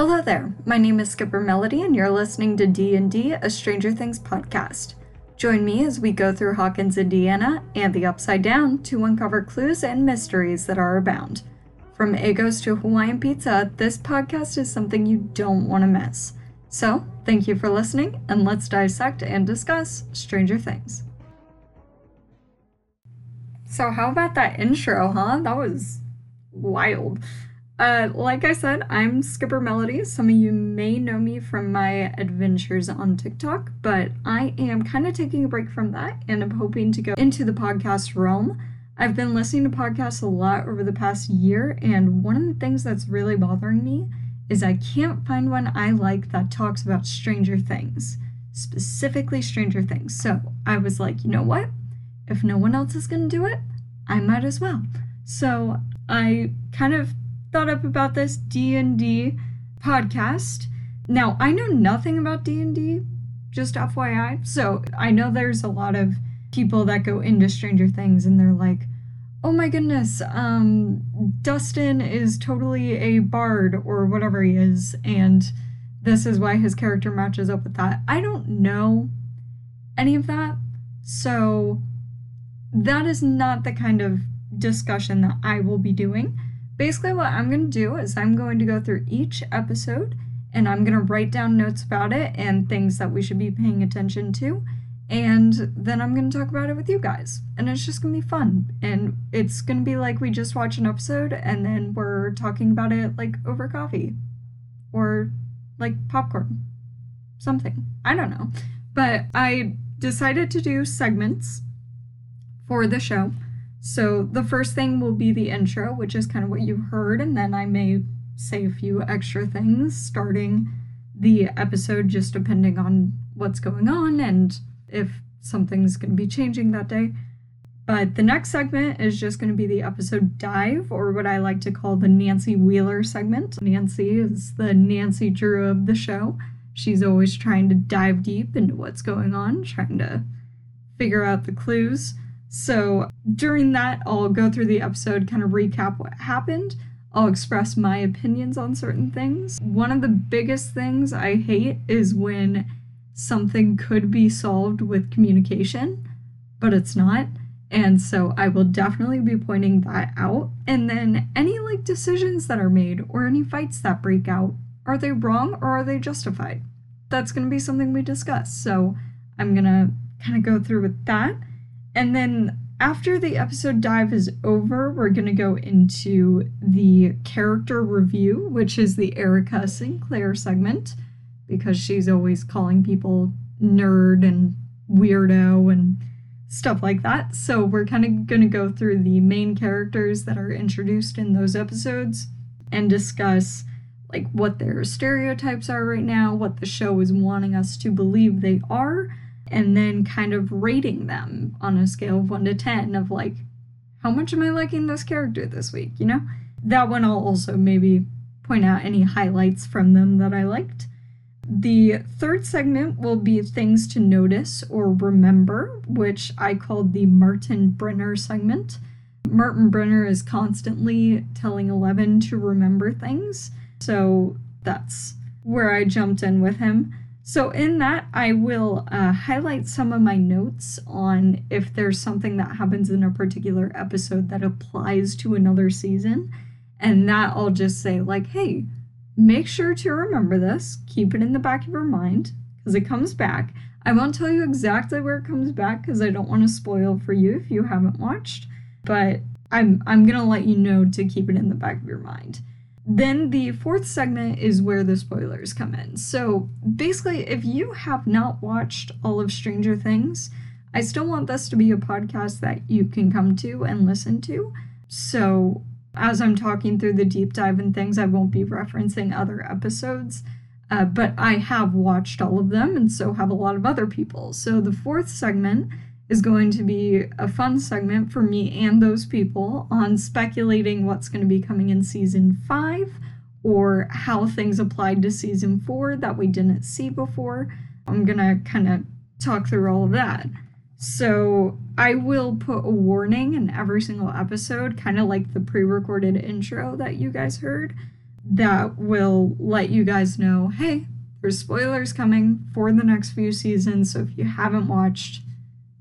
Hello there. My name is Skipper Melody and you're listening to D&D, a Stranger Things podcast. Join me as we go through Hawkins, Indiana and the Upside Down to uncover clues and mysteries that are abound. From Eggos to Hawaiian Pizza, this podcast is something you don't want to miss. So, thank you for listening and let's dissect and discuss Stranger Things. So, how about that intro, huh? That was wild. Uh, like I said, I'm Skipper Melody. Some of you may know me from my adventures on TikTok, but I am kind of taking a break from that and I'm hoping to go into the podcast realm. I've been listening to podcasts a lot over the past year, and one of the things that's really bothering me is I can't find one I like that talks about Stranger Things, specifically Stranger Things. So I was like, you know what? If no one else is going to do it, I might as well. So I kind of thought up about this D&D podcast. Now, I know nothing about D&D, just FYI. So, I know there's a lot of people that go into Stranger Things and they're like, "Oh my goodness, um Dustin is totally a bard or whatever he is and this is why his character matches up with that." I don't know any of that. So, that is not the kind of discussion that I will be doing basically what I'm going to do is I'm going to go through each episode and I'm going to write down notes about it and things that we should be paying attention to. And then I'm going to talk about it with you guys. And it's just going to be fun. And it's going to be like we just watch an episode and then we're talking about it like over coffee or like popcorn. Something. I don't know. But I decided to do segments for the show. So the first thing will be the intro, which is kind of what you heard, and then I may say a few extra things starting the episode just depending on what's going on and if something's going to be changing that day. But the next segment is just going to be the episode dive, or what I like to call the Nancy Wheeler segment. Nancy is the Nancy Drew of the show. She's always trying to dive deep into what's going on, trying to figure out the clues. So during that, I'll go through the episode, kind of recap what happened. I'll express my opinions on certain things. One of the biggest things I hate is when something could be solved with communication, but it's not. And so I will definitely be pointing that out. And then any like decisions that are made or any fights that break out, are they wrong or are they justified? That's going to be something we discuss. So I'm going to kind of go through with that. And then after the episode dive is over, we're going to go into the character review, which is the Erica Sinclair segment, because she's always calling people nerd and weirdo and stuff like that. So we're kind of going to go through the main characters that are introduced in those episodes and discuss like what their stereotypes are right now, what the show is wanting us to believe they are, and then kind of rating them on a scale of 1 to 10 of like how much am I liking this character this week, you know? That one I'll also maybe point out any highlights from them that I liked. The third segment will be things to notice or remember, which I called the Martin Brenner segment. Martin Brenner is constantly telling Eleven to remember things, so that's where I jumped in with him. So, in that, I will uh, highlight some of my notes on if there's something that happens in a particular episode that applies to another season. And that I'll just say, like, hey, make sure to remember this, keep it in the back of your mind, because it comes back. I won't tell you exactly where it comes back because I don't want to spoil for you if you haven't watched, but I'm I'm gonna let you know to keep it in the back of your mind. Then the fourth segment is where the spoilers come in. So basically, if you have not watched all of Stranger Things, I still want this to be a podcast that you can come to and listen to. So as I'm talking through the deep dive and things, I won't be referencing other episodes. Uh, but I have watched all of them, and so have a lot of other people. So the fourth segment is going to be a fun segment for me and those people on speculating what's going to be coming in season five or how things applied to season four that we didn't see before. I'm going to kind of talk through all of that. So I will put a warning in every single episode, kind of like the pre recorded intro that you guys heard, that will let you guys know hey, there's spoilers coming for the next few seasons. So if you haven't watched,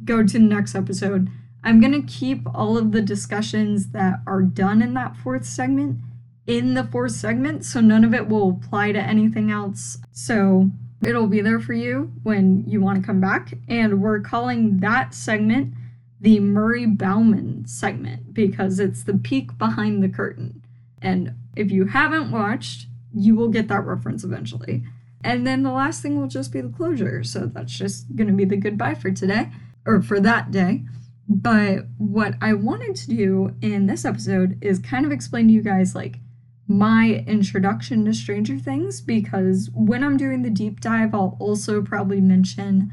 go to next episode. I'm going to keep all of the discussions that are done in that fourth segment in the fourth segment, so none of it will apply to anything else. So it'll be there for you when you want to come back. And we're calling that segment the Murray Bauman segment because it's the peek behind the curtain. And if you haven't watched, you will get that reference eventually. And then the last thing will just be the closure. So that's just going to be the goodbye for today or mm-hmm. for that day. But what I wanted to do in this episode is kind of explain to you guys like my introduction to Stranger Things because when I'm doing the deep dive, I'll also probably mention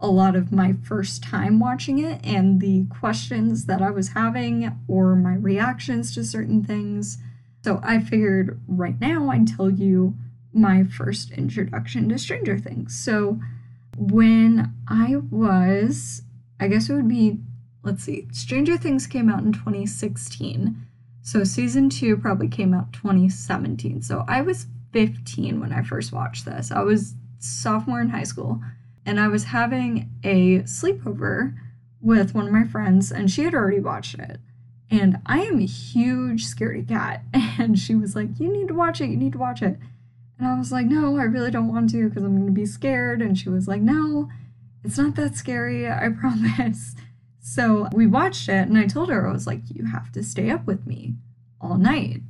a lot of my first time watching it and the questions that I was having or my reactions to certain things. So I figured right now I'd tell you my first introduction to Stranger Things. So when I was, I guess it would be, let's see, Stranger Things came out in 2016. So season two probably came out 2017. So I was 15 when I first watched this. I was sophomore in high school and I was having a sleepover with one of my friends and she had already watched it. And I am a huge scaredy cat. And she was like, You need to watch it. You need to watch it. And I was like, No, I really don't want to because I'm going to be scared. And she was like, No, it's not that scary. I promise. So we watched it. And I told her, I was like, You have to stay up with me all night.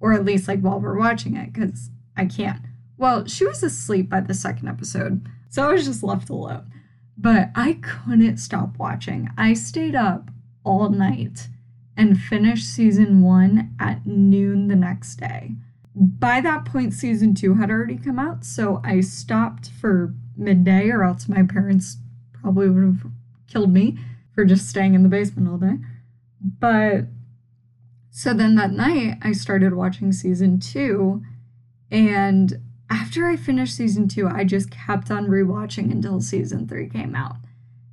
Or at least like while we're watching it because I can't. Well, she was asleep by the second episode. So I was just left alone. But I couldn't stop watching. I stayed up all night and finished season one at noon the next day. By that point, season two had already come out, so I stopped for midday, or else my parents probably would have killed me for just staying in the basement all day. But so then that night, I started watching season two, and after I finished season two, I just kept on rewatching until season three came out.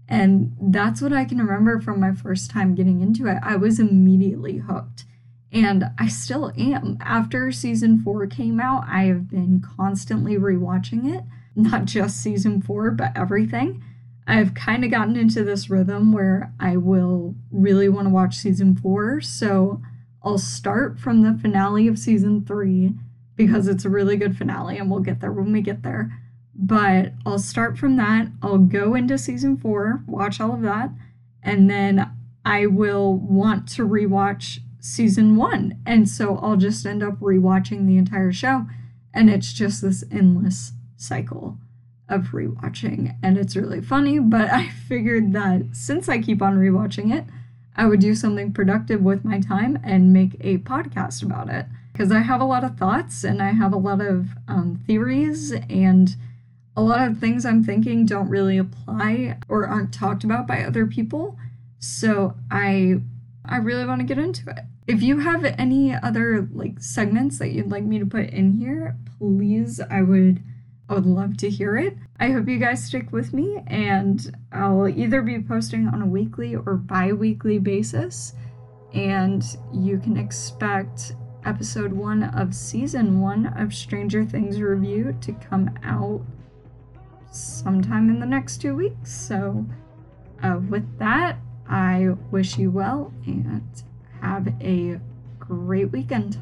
And that's what I can remember from my first time getting into it. I was immediately hooked. And I still am. After season four came out, I have been constantly rewatching it, not just season four, but everything. I've kind of gotten into this rhythm where I will really want to watch season four. So I'll start from the finale of season three because it's a really good finale, and we'll get there when we get there. But I'll start from that. I'll go into season four, watch all of that, and then I will want to rewatch season one. And so I'll just end up rewatching the entire show. And it's just this endless cycle of rewatching. And it's really funny, but I figured that since I keep on rewatching it, I would do something productive with my time and make a podcast about it. Because I have a lot of thoughts and I have a lot of um, theories and a lot of things I'm thinking don't really apply or aren't talked about by other people. So I I really want to get into it. If you have any other like segments that you'd like me to put in here, please I would I would love to hear it. I hope you guys stick with me and I'll either be posting on a weekly or bi-weekly basis and you can expect episode 1 of season 1 of Stranger Things review to come out sometime in the next two weeks. So, uh, with that, I wish you well and have a great weekend.